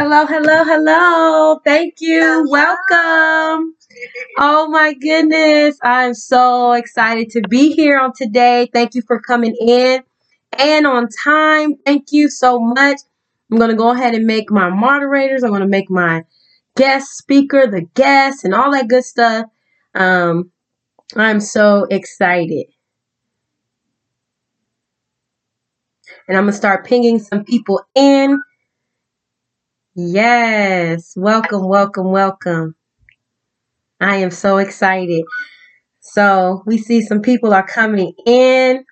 Hello, hello, hello. Thank you. Welcome. Oh my goodness. I'm so excited to be here on today. Thank you for coming in and on time. Thank you so much. I'm going to go ahead and make my moderators. I'm going to make my guest speaker, the guest, and all that good stuff. Um, I'm so excited. And I'm going to start pinging some people in. Yes. Welcome, welcome, welcome. I am so excited. So we see some people are coming in,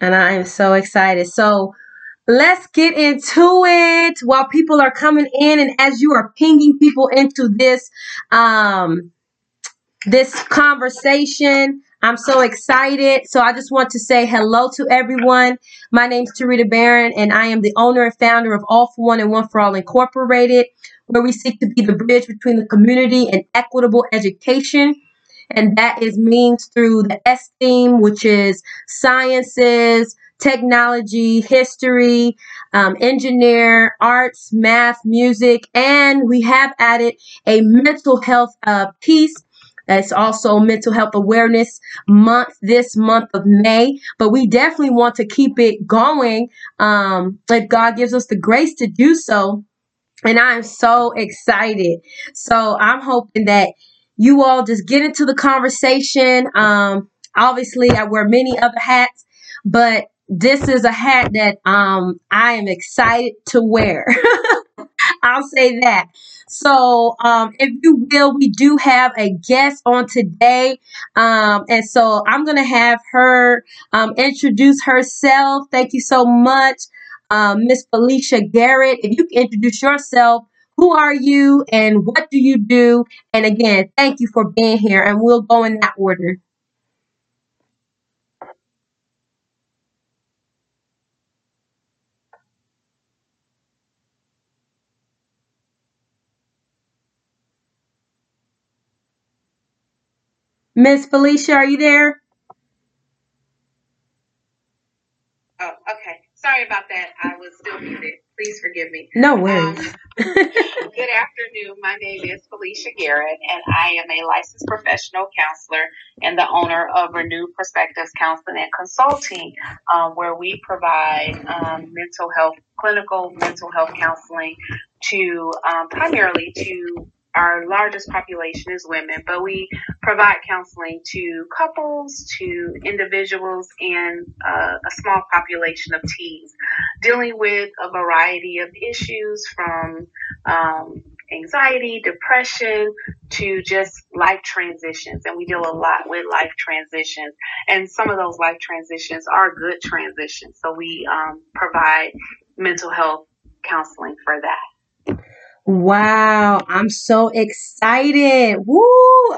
and I am so excited. So let's get into it while people are coming in, and as you are pinging people into this um this conversation. I'm so excited. So I just want to say hello to everyone. My name is Tarita Barron, and I am the owner and founder of All for One and One for All Incorporated, where we seek to be the bridge between the community and equitable education. And that is means through the STEAM, which is sciences, technology, history, um, engineer, arts, math, music, and we have added a mental health uh, piece it's also Mental Health Awareness Month this month of May, but we definitely want to keep it going um, if God gives us the grace to do so. And I'm so excited. So I'm hoping that you all just get into the conversation. Um, obviously, I wear many other hats, but this is a hat that um, I am excited to wear. I'll say that. So, um, if you will, we do have a guest on today. Um, and so I'm going to have her um, introduce herself. Thank you so much, um, Miss Felicia Garrett. If you can introduce yourself, who are you and what do you do? And again, thank you for being here. And we'll go in that order. Miss Felicia, are you there? Oh, okay. Sorry about that. I was still muted. Please forgive me. No Um, worries. good afternoon. My name is Felicia Garrett, and I am a licensed professional counselor and the owner of Renew Perspectives Counseling and Consulting, um, where we provide um, mental health, clinical mental health counseling to um, primarily to our largest population is women, but we provide counseling to couples, to individuals, and uh, a small population of teens dealing with a variety of issues from um, anxiety, depression, to just life transitions. And we deal a lot with life transitions. And some of those life transitions are good transitions. So we um, provide mental health counseling for that. Wow, I'm so excited. Woo!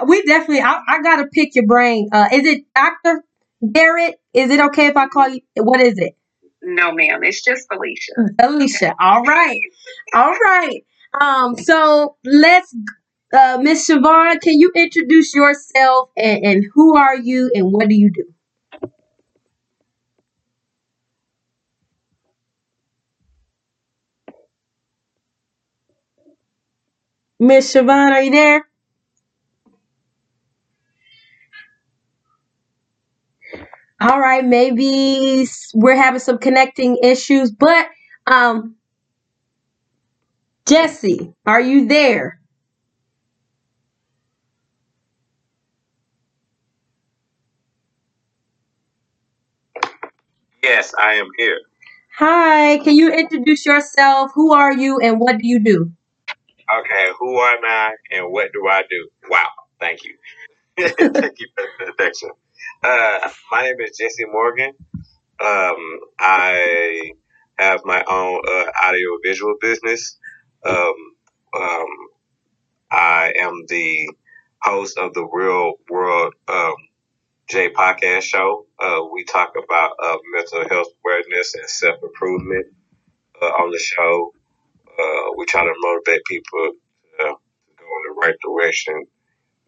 We definitely, I, I gotta pick your brain. Uh, is it Dr. Garrett? Is it okay if I call you? What is it? No, ma'am. It's just Felicia. Felicia. All right. All right. Um, so let's, uh, Miss Siobhan, can you introduce yourself and, and who are you and what do you do? Miss Siobhan, are you there? All right, maybe we're having some connecting issues, but um, Jesse, are you there? Yes, I am here. Hi, can you introduce yourself? Who are you and what do you do? Okay, who am I and what do I do? Wow, thank you. thank you for the introduction. Uh, my name is Jesse Morgan. Um, I have my own uh, audio visual business. Um, um, I am the host of the Real World um, J podcast show. Uh, we talk about uh, mental health awareness and self improvement uh, on the show. Uh, we try to motivate people to go in the right direction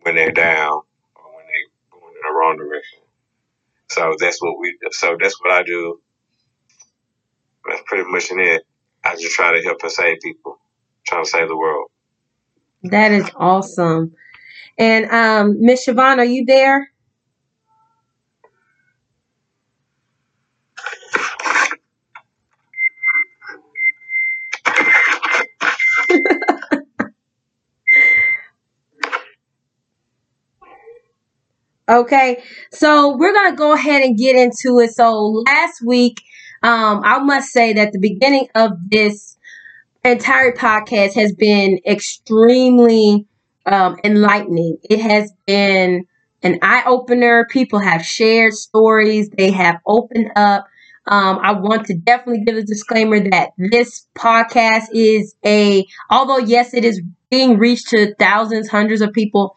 when they're down or when they're going in the wrong direction. So that's what we. So that's what I do. That's pretty much it. I just try to help and save people. trying to save the world. That is awesome. And um, Miss Siobhan, are you there? Okay, so we're gonna go ahead and get into it. So last week, um, I must say that the beginning of this entire podcast has been extremely um, enlightening. It has been an eye opener. People have shared stories. They have opened up. Um, I want to definitely give a disclaimer that this podcast is a, although yes, it is being reached to thousands, hundreds of people.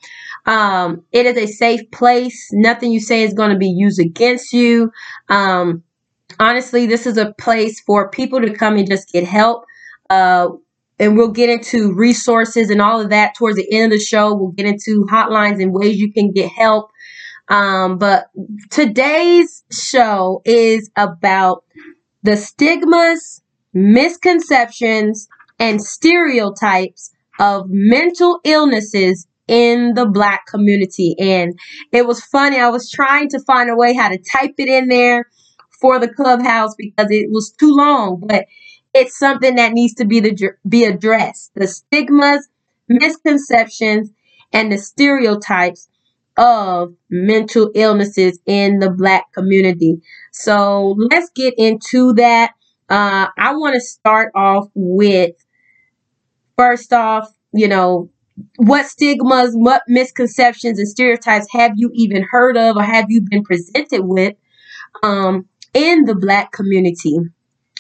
Um, it is a safe place. Nothing you say is going to be used against you. Um, honestly, this is a place for people to come and just get help. Uh, and we'll get into resources and all of that towards the end of the show. We'll get into hotlines and ways you can get help. Um, but today's show is about the stigmas, misconceptions, and stereotypes of mental illnesses in the black community. And it was funny. I was trying to find a way how to type it in there for the clubhouse because it was too long, but it's something that needs to be the, be addressed. The stigmas, misconceptions, and the stereotypes of mental illnesses in the black community. So let's get into that. Uh, I want to start off with first off, you know, what stigmas, what misconceptions and stereotypes have you even heard of or have you been presented with um, in the black community?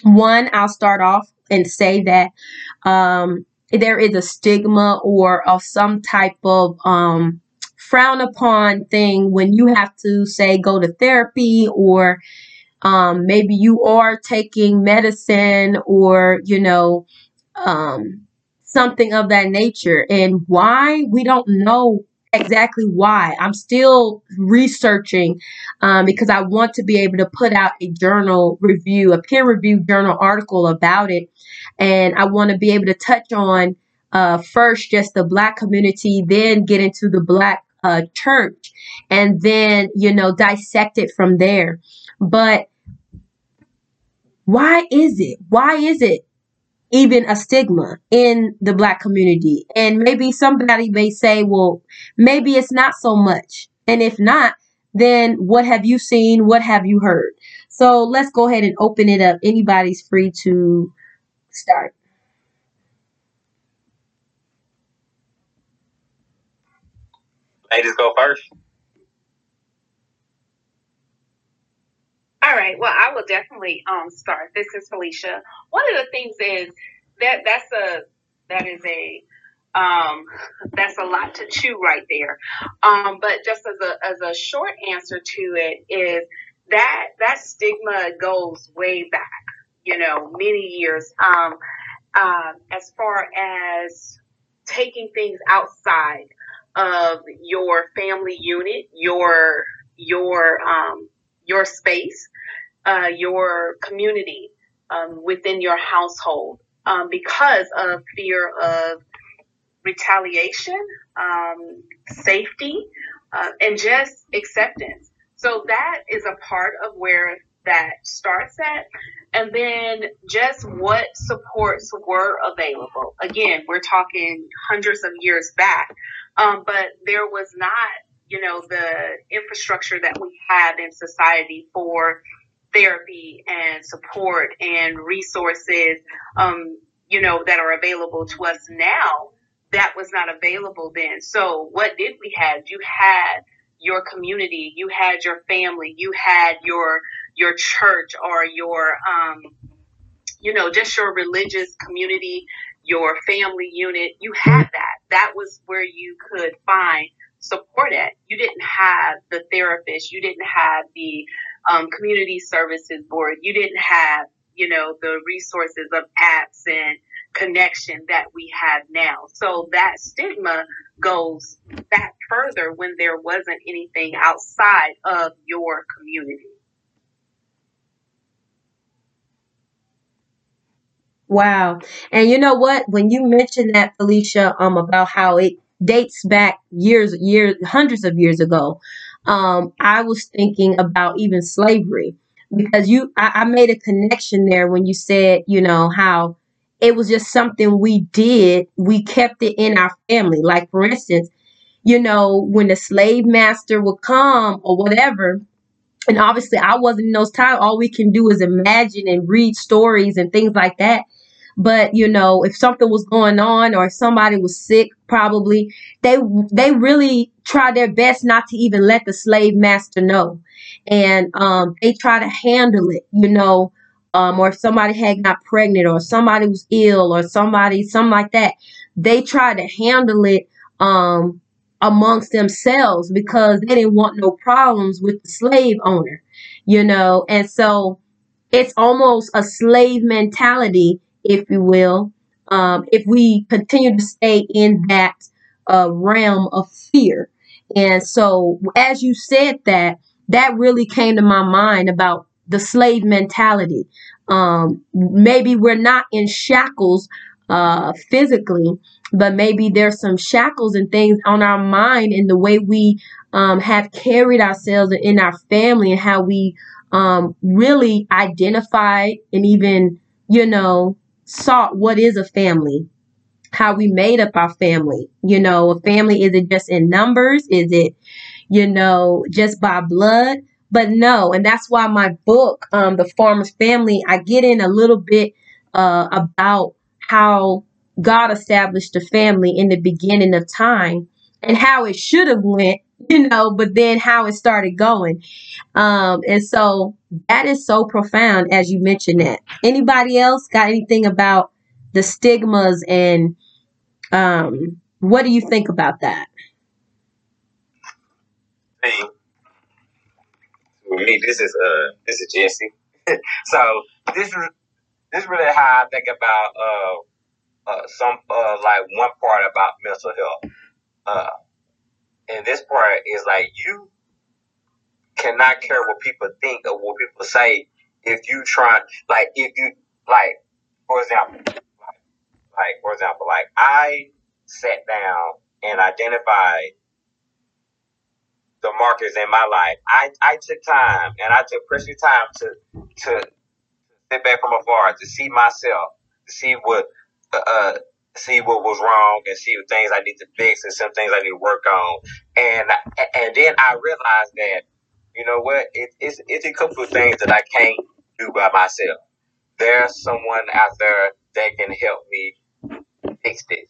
One, I'll start off and say that um, there is a stigma or of some type of um, frown upon thing when you have to say go to therapy or um, maybe you are taking medicine or you know um, something of that nature and why we don't know exactly why. I'm still researching um, because I want to be able to put out a journal review, a peer reviewed journal article about it. And I want to be able to touch on uh, first just the black community, then get into the black uh, church, and then, you know, dissect it from there. But why is it? Why is it even a stigma in the black community. And maybe somebody may say, well, maybe it's not so much. And if not, then what have you seen? What have you heard? So let's go ahead and open it up. Anybody's free to start. Ladies go first. All right. Well, I will definitely um, start. This is Felicia. One of the things is that that's a that is a um, that's a lot to chew right there. Um, but just as a as a short answer to it is that that stigma goes way back. You know, many years. Um, um, as far as taking things outside of your family unit, your your um, your space, uh, your community um, within your household um, because of fear of retaliation, um, safety, uh, and just acceptance. So that is a part of where that starts at. And then just what supports were available. Again, we're talking hundreds of years back, um, but there was not, you know, the infrastructure that we have in society for therapy and support and resources, um, you know, that are available to us now that was not available then. So what did we have? You had your community, you had your family, you had your your church or your um, you know, just your religious community, your family unit. You had that. That was where you could find support at. You didn't have the therapist. You didn't have the um, community services board. You didn't have, you know, the resources of apps and connection that we have now. So that stigma goes back further when there wasn't anything outside of your community. Wow. And you know what? When you mentioned that, Felicia, um, about how it dates back years, years, hundreds of years ago, um, I was thinking about even slavery because you, I, I made a connection there when you said, you know, how it was just something we did. We kept it in our family. Like, for instance, you know, when the slave master would come or whatever, and obviously I wasn't in those times, all we can do is imagine and read stories and things like that. But you know, if something was going on or if somebody was sick, probably they they really try their best not to even let the slave master know, and um, they try to handle it. You know, um, or if somebody had got pregnant or somebody was ill or somebody something like that, they try to handle it um, amongst themselves because they didn't want no problems with the slave owner, you know, and so it's almost a slave mentality, if you will, um, if we continue to stay in that uh, realm of fear. And so, as you said that, that really came to my mind about the slave mentality. Um, maybe we're not in shackles uh, physically, but maybe there's some shackles and things on our mind in the way we um, have carried ourselves in our family and how we um, really identify and even, you know, sought what is a family, how we made up our family. You know, a family is it just in numbers? Is it, you know, just by blood? But no, and that's why my book, um, The Farmer's Family, I get in a little bit uh, about how God established the family in the beginning of time and how it should have went, you know, but then how it started going. Um, and so that is so profound as you mentioned that. Anybody else got anything about the stigmas and um, what do you think about that? Hey, for me, this is uh, this is Jesse. so this is this is really how I think about uh, uh some uh like one part about mental health. Uh, and this part is like you cannot care what people think or what people say if you try like if you like for example like, like for example like I sat down and identified the markers in my life. I, I took time and I took precious time to to sit back from afar to see myself, to see what uh, uh see what was wrong and see what things I need to fix and some things I need to work on. And and then I realized that you know what it, it's it's a couple of things that I can't do by myself. There's someone out there that can help me fix this.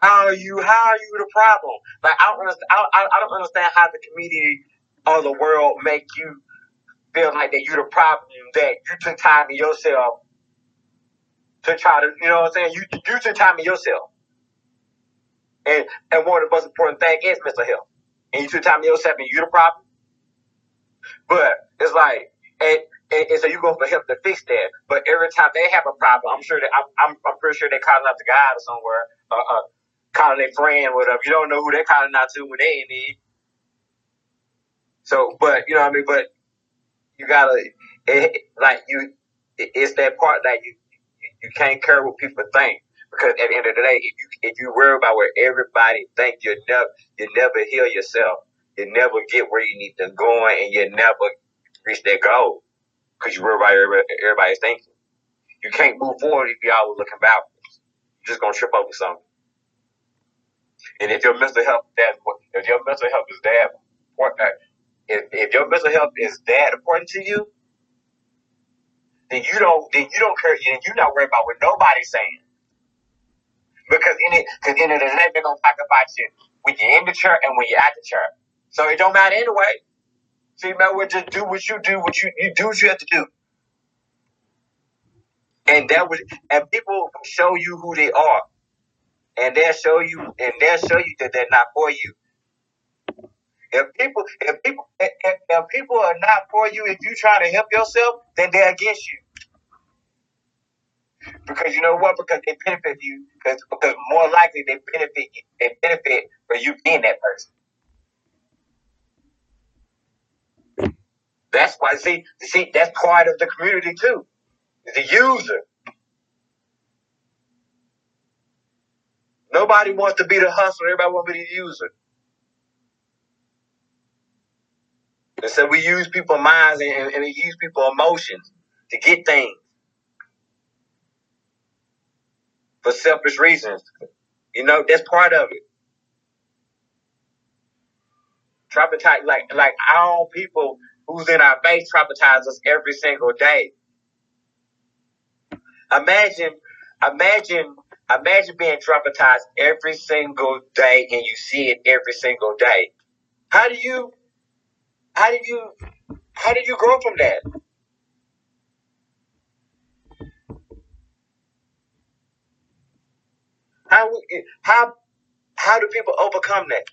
How are you? How are you the problem? Like I don't understand. I, I, don't understand how the community or the world make you feel like that you're the problem. That you took time in yourself to try to, you know what I'm saying? You you took time in yourself. And and one of the most important thing is mental health. And you took time in yourself, and you the problem. But it's like, and, and, and so you go for help to fix that. But every time they have a problem, I'm sure that I'm I'm, I'm pretty sure they're calling out to God or somewhere. Uh, uh, calling their friend, whatever. You don't know who they're calling out to when they need. So, but you know what I mean. But you gotta, it, like you, it, it's that part that you, you can't care what people think because at the end of the day, if you if you worry about what everybody think, you never you never heal yourself. You never get where you need to go, and you never reach that goal because you worry about everybody, everybody's thinking. You can't move forward if you're always looking backwards. You're just gonna trip over something. And if your mental health that if your mental health is that important, if, if your mental health is that important to you, then you don't then you don't care then you're not worried about what nobody's saying. Because in it because in the day they're gonna talk about you when you're in the church and when you're at the church. So it don't matter anyway. So might well just do what you do, what you you do what you have to do. And that would and people show you who they are and they'll show you and they'll show you that they're not for you. If people, if people, if, if people are not for you, if you try to help yourself, then they're against you. Because you know what? Because they benefit you. Because because more likely they benefit you, they benefit for you being that person. That's why see see that's part of the community too. The user. Nobody wants to be the hustler. Everybody wants to be the user. And so we use people's minds and, and we use people's emotions to get things for selfish reasons. You know, that's part of it. Traumatize, like like own people who's in our face traumatize us every single day. Imagine, imagine, imagine being traumatized every single day and you see it every single day. How do you, how did you, how do you grow from that? How, how, how do people overcome that?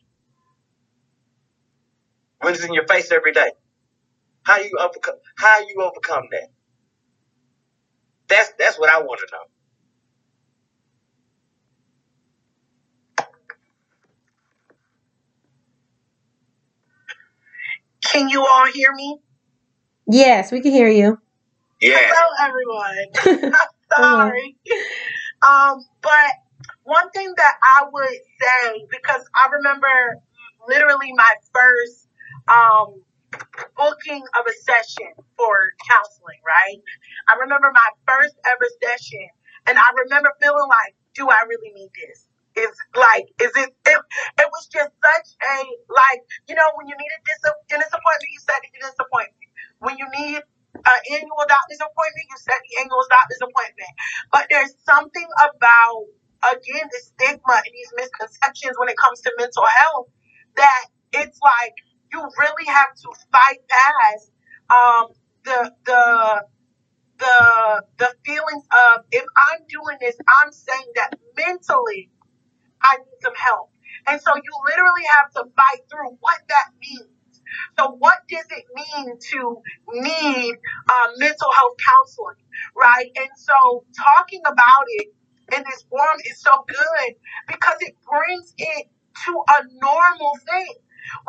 When it's in your face every day. How you overcome, how you overcome that? That's that's what I want to know. Can you all hear me? Yes, we can hear you. Yeah. Hello, everyone. I'm sorry. um, but one thing that I would say, because I remember literally my first um, booking of a session for counseling, right? I remember my first ever session, and I remember feeling like, do I really need this? Is like, is it, it? It was just such a like, you know, when you need a dis- disappointment, you set the disappointment. When you need an annual doctor's appointment, you set the annual doctor's appointment. But there's something about again the stigma and these misconceptions when it comes to mental health that it's like you really have to fight past um, the the the the feelings of if I'm doing this, I'm saying that mentally I need some help. And so you literally have to fight through what that means. So what does it mean to need uh, mental health counseling, right? And so talking about it in this forum is so good because it brings it to a normal thing.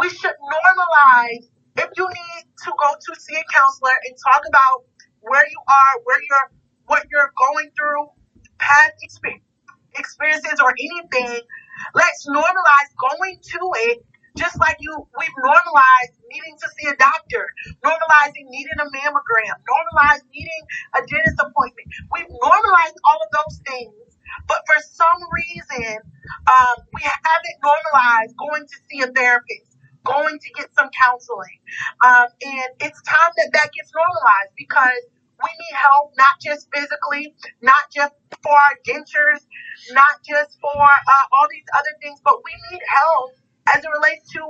We should normalize if you need to go to see a counselor and talk about where you are, where you're, what you're going through, past experiences or anything. Let's normalize going to it just like you we've normalized needing to see a doctor, normalizing needing a mammogram, normalized needing a dentist appointment. We've normalized all of those things, but for some reason, um, we haven't normalized going to see a therapist going to get some counseling. Um, and it's time that that gets normalized because we need help, not just physically, not just for our dentures, not just for uh, all these other things, but we need help as it relates to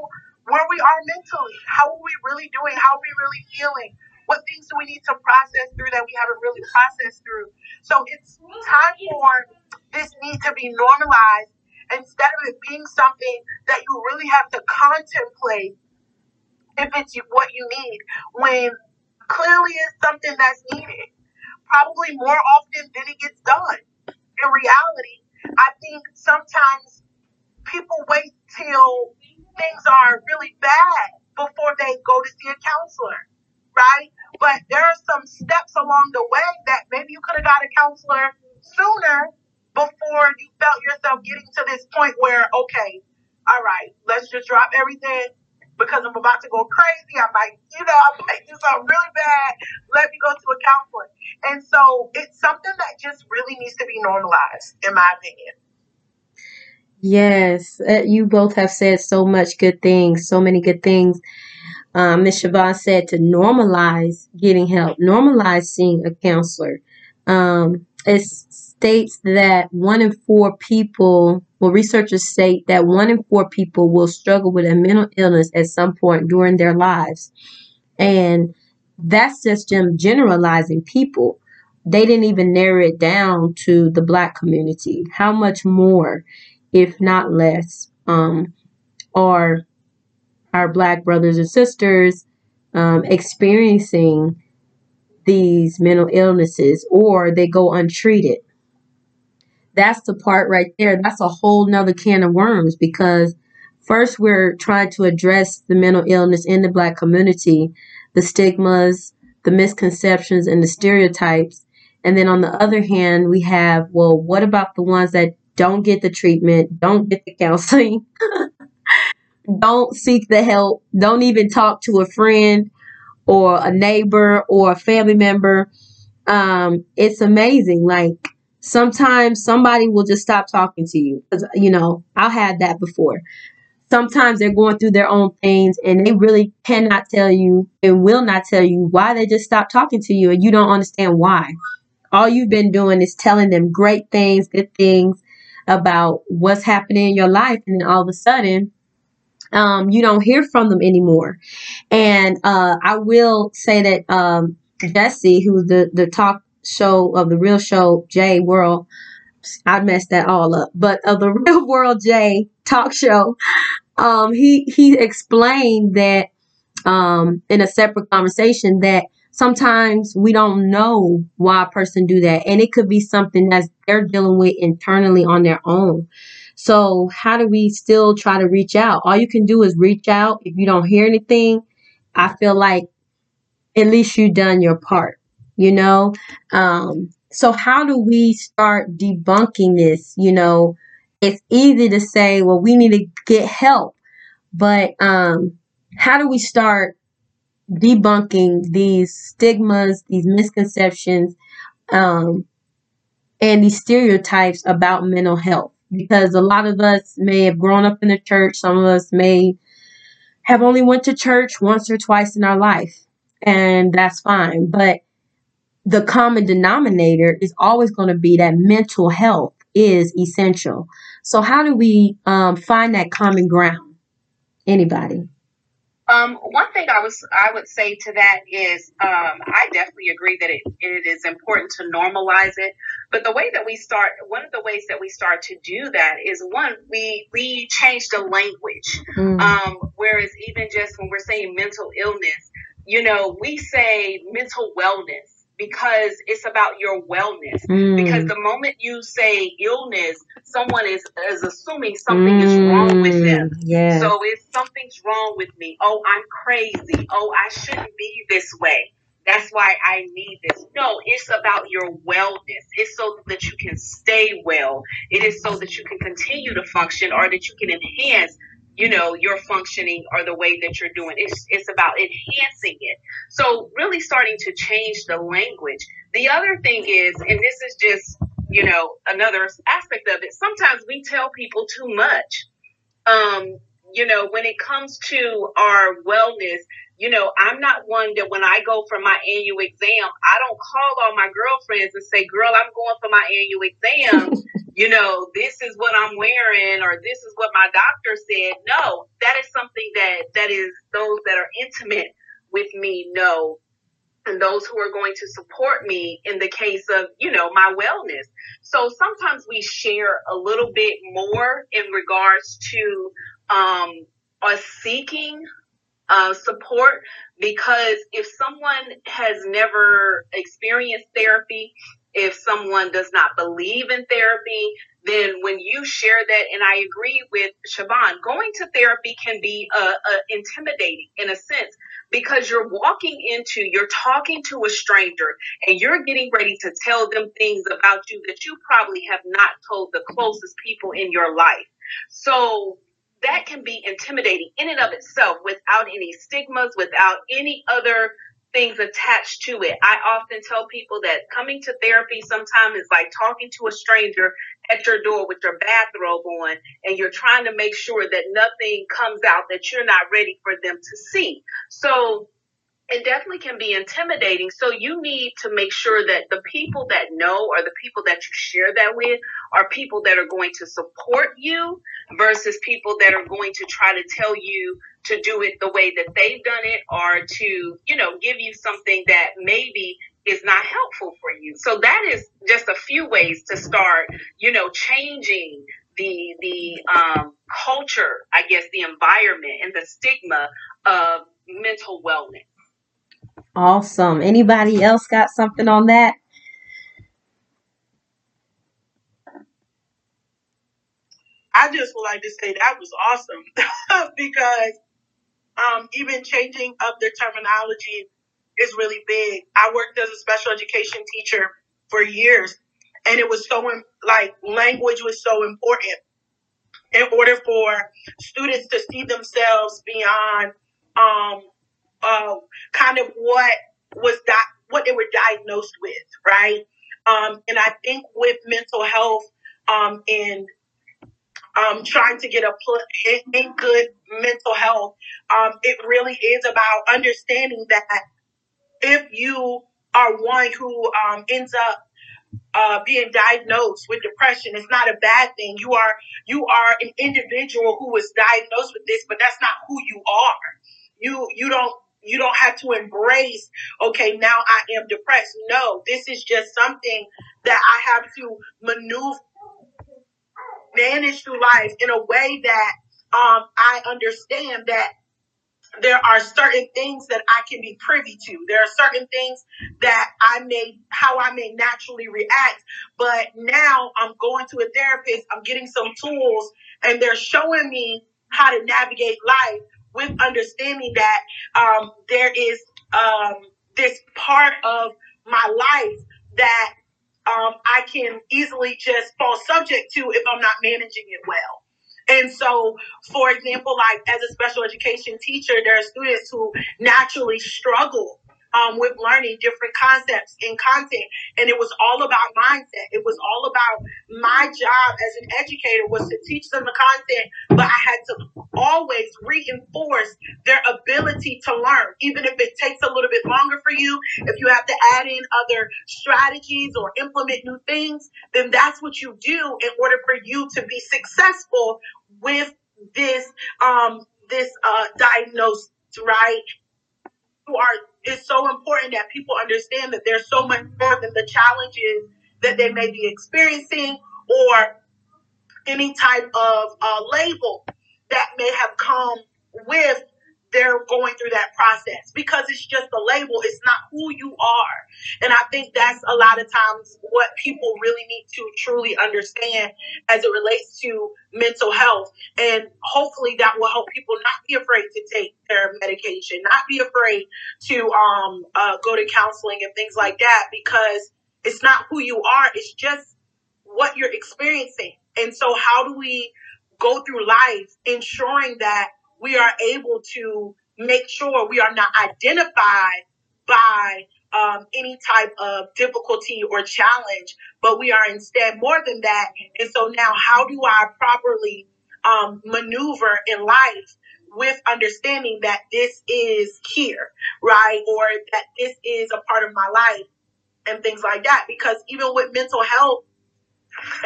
where we are mentally. How are we really doing? How are we really feeling? What things do we need to process through that we haven't really processed through? So it's time for this need to be normalized instead of it being something that you really have to contemplate if it's what you need when clearly it's something that's needed probably more often than it gets done. In reality i think sometimes people wait till things are really bad before they go to see a counselor right? But there are some steps along the way that maybe you could have got a counselor sooner before you felt yourself getting to this point where, okay, all right, let's just drop everything because I'm about to go crazy. I might, you know, I might do something really bad. Let me go to a counselor. And so it's something that just really needs to be normalized, in my opinion. Yes, uh, you both have said so much good things, so many good things. Um, Ms. Siobhan said to normalize getting help, normalize seeing a counselor. Um, it's states that one in four people, well, researchers state that one in four people will struggle with a mental illness at some point during their lives. And that's just them generalizing people. They didn't even narrow it down to the black community. How much more, if not less, um, are our black brothers and sisters um, experiencing these mental illnesses or they go untreated? that's the part right there. That's a whole nother can of worms because first we're trying to address the mental illness in the black community, the stigmas, the misconceptions, and the stereotypes. And then on the other hand, we have, well, what about the ones that don't get the treatment, don't get the counseling, don't seek the help, don't even talk to a friend or a neighbor or a family member. Um, it's amazing. Like sometimes somebody will just stop talking to you. Cause you know, I've had that before. Sometimes they're going through their own things and they really cannot tell you and will not tell you why they just stopped talking to you and you don't understand why. All you've been doing is telling them great things, good things about what's happening in your life, and then all of a sudden, um, you don't hear from them anymore. And uh, I will say that um, Jesse, who's the the talk show of the real show Jay World, I messed that all up, but of the real world Jay talk show, um, he he explained that um, in a separate conversation that sometimes we don't know why a person do that. And it could be something that they're dealing with internally on their own so how do we still try to reach out? All you can do is reach out. If you don't hear anything i feel like at least you've done your part you know? Um, so how do we start debunking this you know? It's easy to say well we need to get help but um, how do we start debunking these stigmas, these misconceptions, um, and these stereotypes about mental health. Because a lot of us may have grown up in the church, some of us may have only went to church once or twice in our life, and that's fine. But the common denominator is always going to be that mental health is essential. So how do we um, find that common ground? Anybody? Um, one thing I was I would say to that is um, I definitely agree that it, it is important to normalize it. But the way that we start, one of the ways that we start to do that is one we we change the language. Mm. Um, whereas even just when we're saying mental illness, you know, we say mental wellness because it's about your wellness. Mm. Because the moment you say illness, someone is, is assuming something mm. is wrong with them. Mm, yes. So if something's wrong with me, oh, I'm crazy. Oh, I shouldn't be this way. That's why I need this. No, it's about your wellness. It's so that you can stay well. It is so that you can continue to function or that you can enhance you know, your functioning or the way that you're doing. It's, it's about enhancing it. So really starting to change the language. The other thing is, and this is just, you know, another aspect of it. Sometimes we tell people too much. Um, you know, when it comes to our wellness, you know, I'm not one that when I go for my annual exam, I don't call all my girlfriends and say, girl, I'm going for my annual exam. you know, this is what I'm wearing or this is what my doctor said. No, that is something that, that is those that are intimate with me know and those who are going to support me in the case of, you know, my wellness. So sometimes we share a little bit more in regards to um, us seeking uh, support because if someone has never experienced therapy, if someone does not believe in therapy, then when you share that, and I agree with Siobhan, going to therapy can be uh, uh, intimidating in a sense because you're walking into, you're talking to a stranger and you're getting ready to tell them things about you that you probably have not told the closest people in your life. So that can be intimidating in and of itself without any stigmas, without any other things attached to it. I often tell people that coming to therapy sometimes is like talking to a stranger at your door with your bathrobe on and you're trying to make sure that nothing comes out that you're not ready for them to see. So it definitely can be intimidating. So you need to make sure that the people that know or the people that you share that with are people that are going to support you versus people that are going to try to tell you to do it the way that they've done it or to, you know, give you something that maybe is not helpful for you. So that is just a few ways to start, you know, changing the the um, culture, I guess, the environment and the stigma of mental wellness. Awesome. Anybody else got something on that? I just would like to say that was awesome because um, even changing up their terminology is really big. I worked as a special education teacher for years, and it was so like language was so important in order for students to see themselves beyond um, uh, kind of what was di- what they were diagnosed with, right? Um, and I think with mental health um, and um, trying to get a pl- in good mental health, um, it really is about understanding that if you are one who um, ends up uh, being diagnosed with depression it's not a bad thing. You are you are an individual who was diagnosed with this, but that's not who you are. You you don't you don't have to embrace okay now i am depressed no this is just something that i have to maneuver manage through life in a way that um, i understand that there are certain things that I can be privy to. There are certain things that I may, how I may naturally react. But now I'm going to a therapist, I'm getting some tools, and they're showing me how to navigate life with understanding that um, there is um, this part of my life that um, I can easily just fall subject to if I'm not managing it well. And so, for example, like as a special education teacher, there are students who naturally struggle um, with learning different concepts and content. And it was all about mindset. It was all about my job as an educator was to teach them the content, but I had to always reinforce their ability to learn, even if it takes a little bit longer for you. If you have to add in other strategies or implement new things, then that's what you do in order for you to be successful with this um this uh diagnosis, right? You are it's so important that people understand that there's so much more than the challenges that they may be experiencing or any type of uh, label that may have come with they're going through that process because it's just a label. It's not who you are. And I think that's a lot of times what people really need to truly understand as it relates to mental health. And hopefully that will help people not be afraid to take their medication, not be afraid to um, uh, go to counseling and things like that because it's not who you are. It's just what you're experiencing. And so how do we go through life ensuring that we are able to make sure we are not identified by um, any type of difficulty or challenge, but we are instead more than that. And so now, how do I properly um, maneuver in life with understanding that this is here, right? Or that this is a part of my life and things like that. Because even with mental health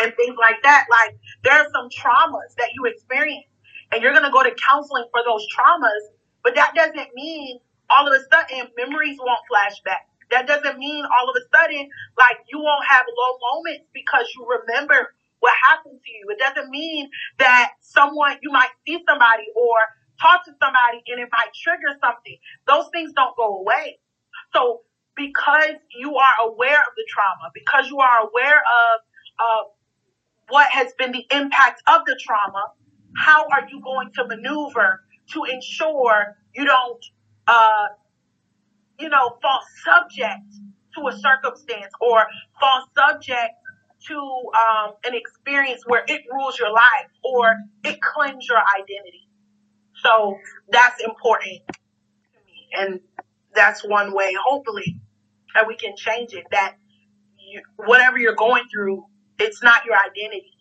and things like that, like there are some traumas that you experience and you're going to go to counseling for those traumas, but that doesn't mean all of a sudden memories won't flash back. That doesn't mean all of a sudden like you won't have low moments because you remember what happened to you. It doesn't mean that someone you might see somebody or talk to somebody and it might trigger something. Those things don't go away. So because you are aware of the trauma, because you are aware of uh, what has been the impact of the trauma, how are you going to maneuver to ensure you don't, uh, you know, fall subject to a circumstance or fall subject to um, an experience where it rules your life or it claims your identity. So that's important to me. And that's one way, hopefully, that we can change it. That you, whatever you're going through, it's not your identity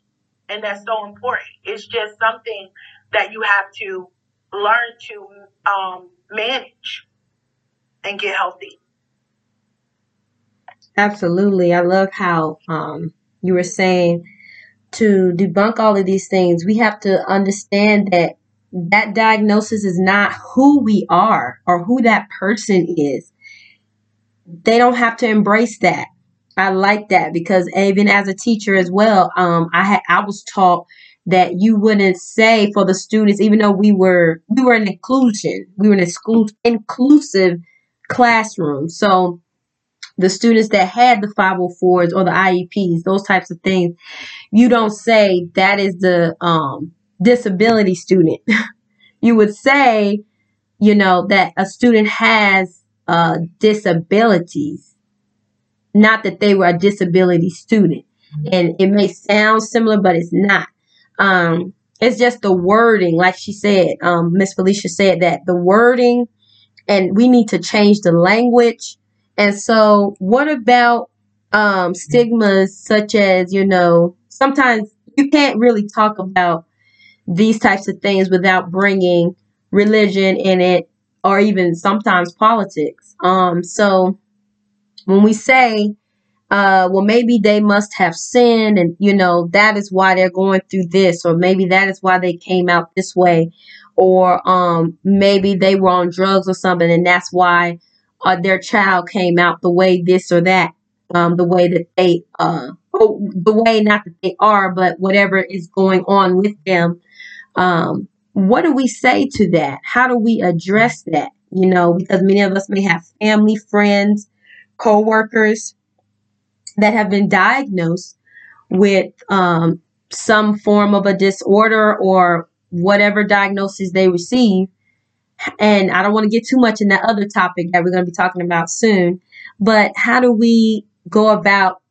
and that's so important. It's just something that you have to learn to um, manage and get healthy. Absolutely. I love how um, you were saying to debunk all of these things, we have to understand that that diagnosis is not who we are or who that person is. They don't have to embrace that. I like that because even as a teacher as well, um, I had I was taught that you wouldn't say for the students, even though we were we were an inclusion, we were an exclu- inclusive classroom. So the students that had the 504s or the IEPs, those types of things, you don't say that is the um, disability student. you would say, you know, that a student has uh, disabilities not that they were a disability student. and it may sound similar, but it's not. Um, it's just the wording, like she said, um, Miss Felicia said that the wording, and we need to change the language. And so, what about um, stigmas such as, you know, sometimes you can't really talk about these types of things without bringing religion in it or even sometimes politics. Um, so when we say, uh, well, maybe they must have sinned, and you know that is why they're going through this, or maybe that is why they came out this way, or um, maybe they were on drugs or something, and that's why uh, their child came out the way this or that, um, the way that they, uh, oh, the way not that they are, but whatever is going on with them. Um, what do we say to that? How do we address that? You know, because many of us may have family, friends, co-workers that have been diagnosed with um, some form of a disorder or whatever diagnosis they receive. And I don't want to get too much in that other topic that we're going to be talking about soon, but how do we go about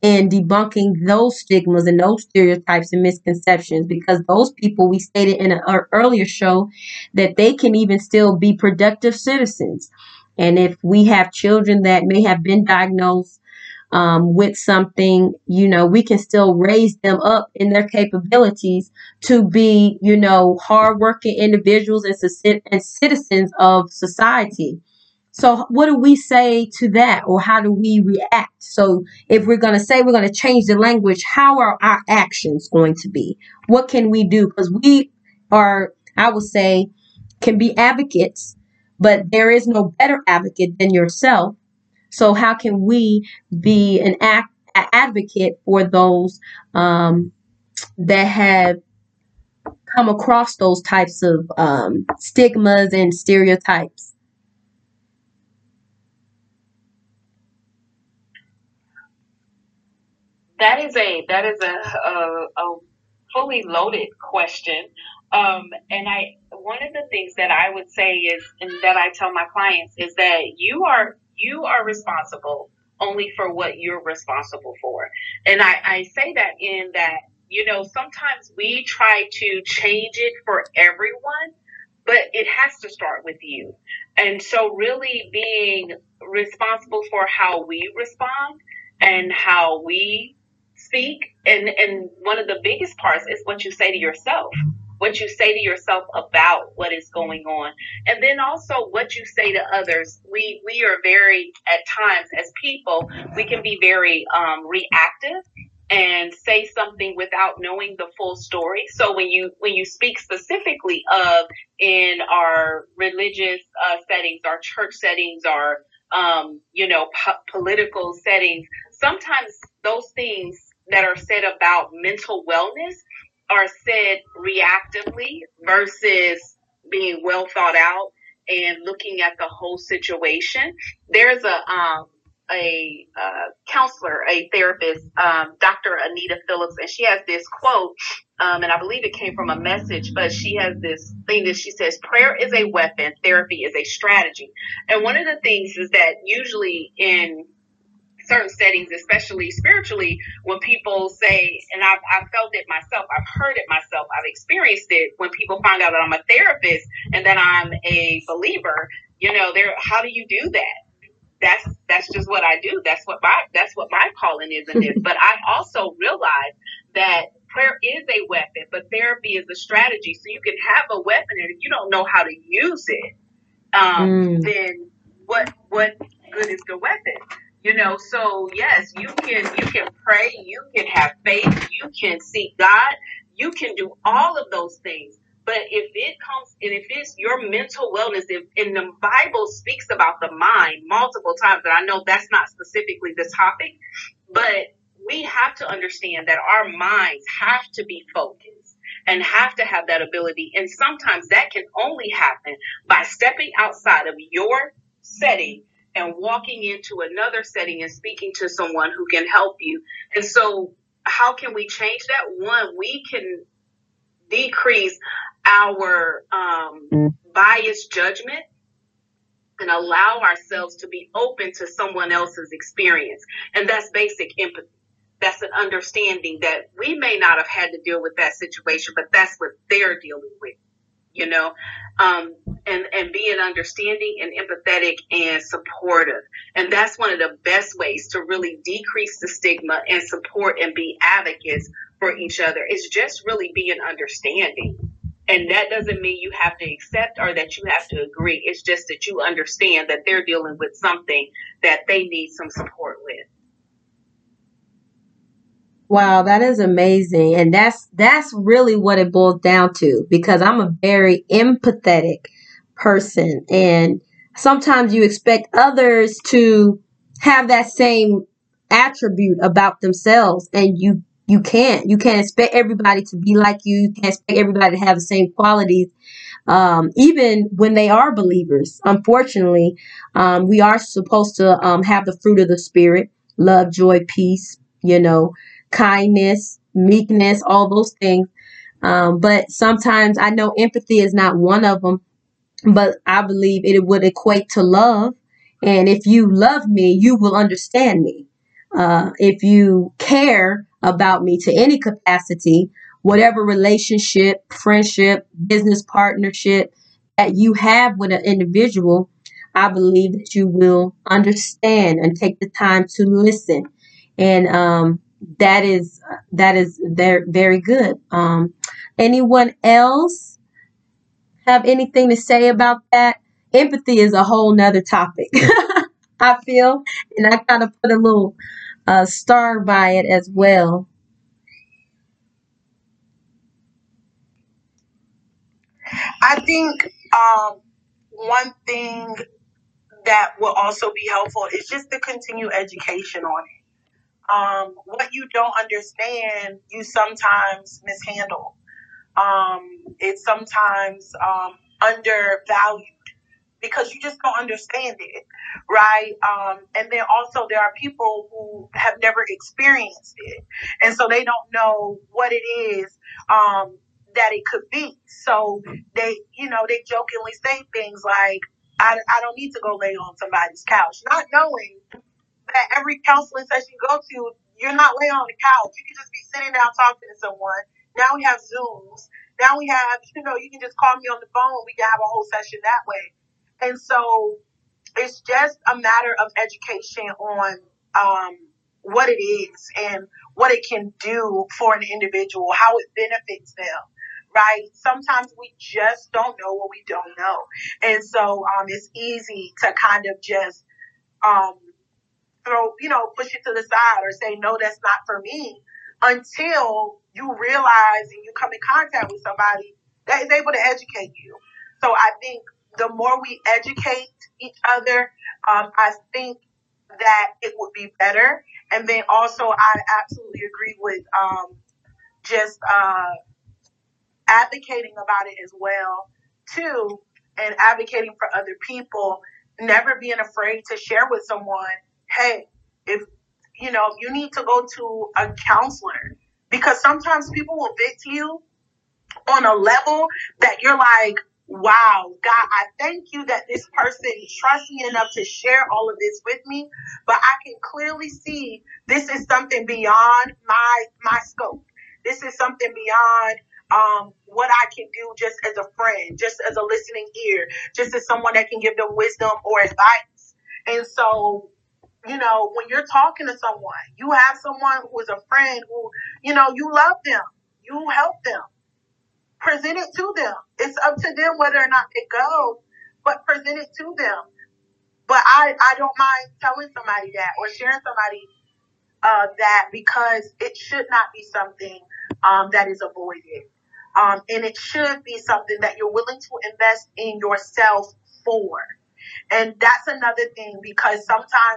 in debunking those stigmas and those stereotypes and misconceptions because those people we stated in an earlier show that they can even still be productive citizens and if we have children that may have been diagnosed um, with something, you know, we can still raise them up in their capabilities to be, you know, hardworking individuals and, and citizens of society. So, what do we say to that, or how do we react? So, if we're going to say we're going to change the language, how are our actions going to be? What can we do? Because we are, I would say, can be advocates, but there is no better advocate than yourself. So, how can we be an act, advocate for those um, that have come across those types of um, stigmas and stereotypes? That is a that is a a, a fully loaded question. Um, and I one of the things that I would say is and that I tell my clients is that you are you are responsible only for what you're responsible for. And I, I say that in that, you know, sometimes we try to change it for everyone, but it has to start with you. And so really being responsible for how we respond and how we speak and and one of the biggest parts is what you say to yourself what you say to yourself about what is going on. And then also what you say to others. We we are very at times as people we can be very um, reactive and say something without knowing the full story. So when you when you speak specifically of in our religious uh, settings our church settings our um, you know po- political settings sometimes those things that are said about mental wellness are said reactively versus being well thought out and looking at the whole situation. There's a um, a uh, counselor, a therapist, um, Dr. Anita Phillips, and she has this quote, um, and I believe it came from a message, but she has this thing that she says, prayer is a weapon, therapy is a strategy. And one of the things is that usually in certain settings, especially spiritually, when people say, and I've, I've felt it myself, I've heard it myself, I've experienced it when people find out that I'm a therapist and that I'm a believer, you know, they're, how do you do that? That's, that's just what I do. That's what my, that's what my calling is in this. But I also realize that prayer is a weapon, but therapy is a strategy. So you can have a weapon and if you don't know how to use it, um, mm. then what, what good is the weapon? You know, so yes, you can you can pray, you can have faith, you can seek God, you can do all of those things. But if it comes and if it's your mental wellness, if and the Bible speaks about the mind multiple times, and I know that's not specifically the topic, but we have to understand that our minds have to be focused and have to have that ability. And sometimes that can only happen by stepping outside of your setting and walking into another setting and speaking to someone who can help you. And so, how can we change that? One, we can decrease our um, biased judgment and allow ourselves to be open to someone else's experience. And that's basic empathy. that's an understanding that we may not have had to deal with that situation, but that's what they're dealing with, you know, um, and, and being understanding and empathetic and supportive. And that's one of the best ways to really decrease the stigma and support and be advocates for each other. It's just really being understanding. And that doesn't mean you have to accept or that you have to agree. It's just that you understand that they're dealing with something that they need some support with. Wow, that is amazing. And that's that's really what it boils down to because I'm a very empathetic person. And sometimes you expect others to have that same attribute about themselves and you you can't. You can't expect everybody to be like you. You can't expect everybody to have the same qualities um, even when they are believers. Unfortunately um, we are supposed to um, have the fruit of the spirit love joy peace you know kindness, meekness, all those things. Um, but sometimes I know empathy is not one of them, but I believe it would equate to love. And if you love me, you will understand me. Uh, if you care about me to any capacity, whatever relationship, friendship, business partnership that you have with an individual, I believe that you will understand and take the time to listen. And um, that is that is very very good. Um, anyone else have anything to say about that? Empathy is a whole nother topic. I feel, and I kind of put a little uh, star by it as well. I think um, one thing that will also be helpful is just to continue education on it um, what you don't understand, you sometimes mishandle. Um, it's sometimes um, undervalued because you just don't understand it, right? Um, and then also there are people who have never experienced it, and so they don't know what it is um, that it could be. So they, you know, they jokingly say things like, I, I don't need to go lay on somebody's couch, not knowing that every counseling session you go to, you're not laying on the couch. You can just be sitting down talking to someone. Now we have Zooms. Now we have, you know, you can just call me on the phone. We can have a whole session that way. And so it's just a matter of education on um, what it is and what it can do for an individual, how it benefits them. Right? Sometimes we just don't know what we don't know. And so um, it's easy to kind of just um, throw, you know, push it to the side or say, no, that's not for me until you realize and you come in contact with somebody that is able to educate you. So I think the more we educate each other, um, I think that it would be better. And then also, I absolutely agree with um, just uh, advocating about it as well, too, and advocating for other people. Never being afraid to share with someone hey, if you know, you need to go to a counselor because sometimes people will to you on a level that you're like, wow, God, I thank you that this person trusts me enough to share all of this with me, but I can clearly see this is something beyond my my scope. This is something beyond um, what I can do just as a friend, just as a listening ear, just as someone that can give them wisdom or advice. And so you know, when you're talking to someone, you have someone who is a friend who, you know, you love them, you help them, present it to them. It's up to them whether or not it goes, but present it to them. But I, I don't mind telling somebody that or sharing somebody uh, that because it should not be something um, that is avoided. Um, and it should be something that you're willing to invest in yourself for. And that's another thing because sometimes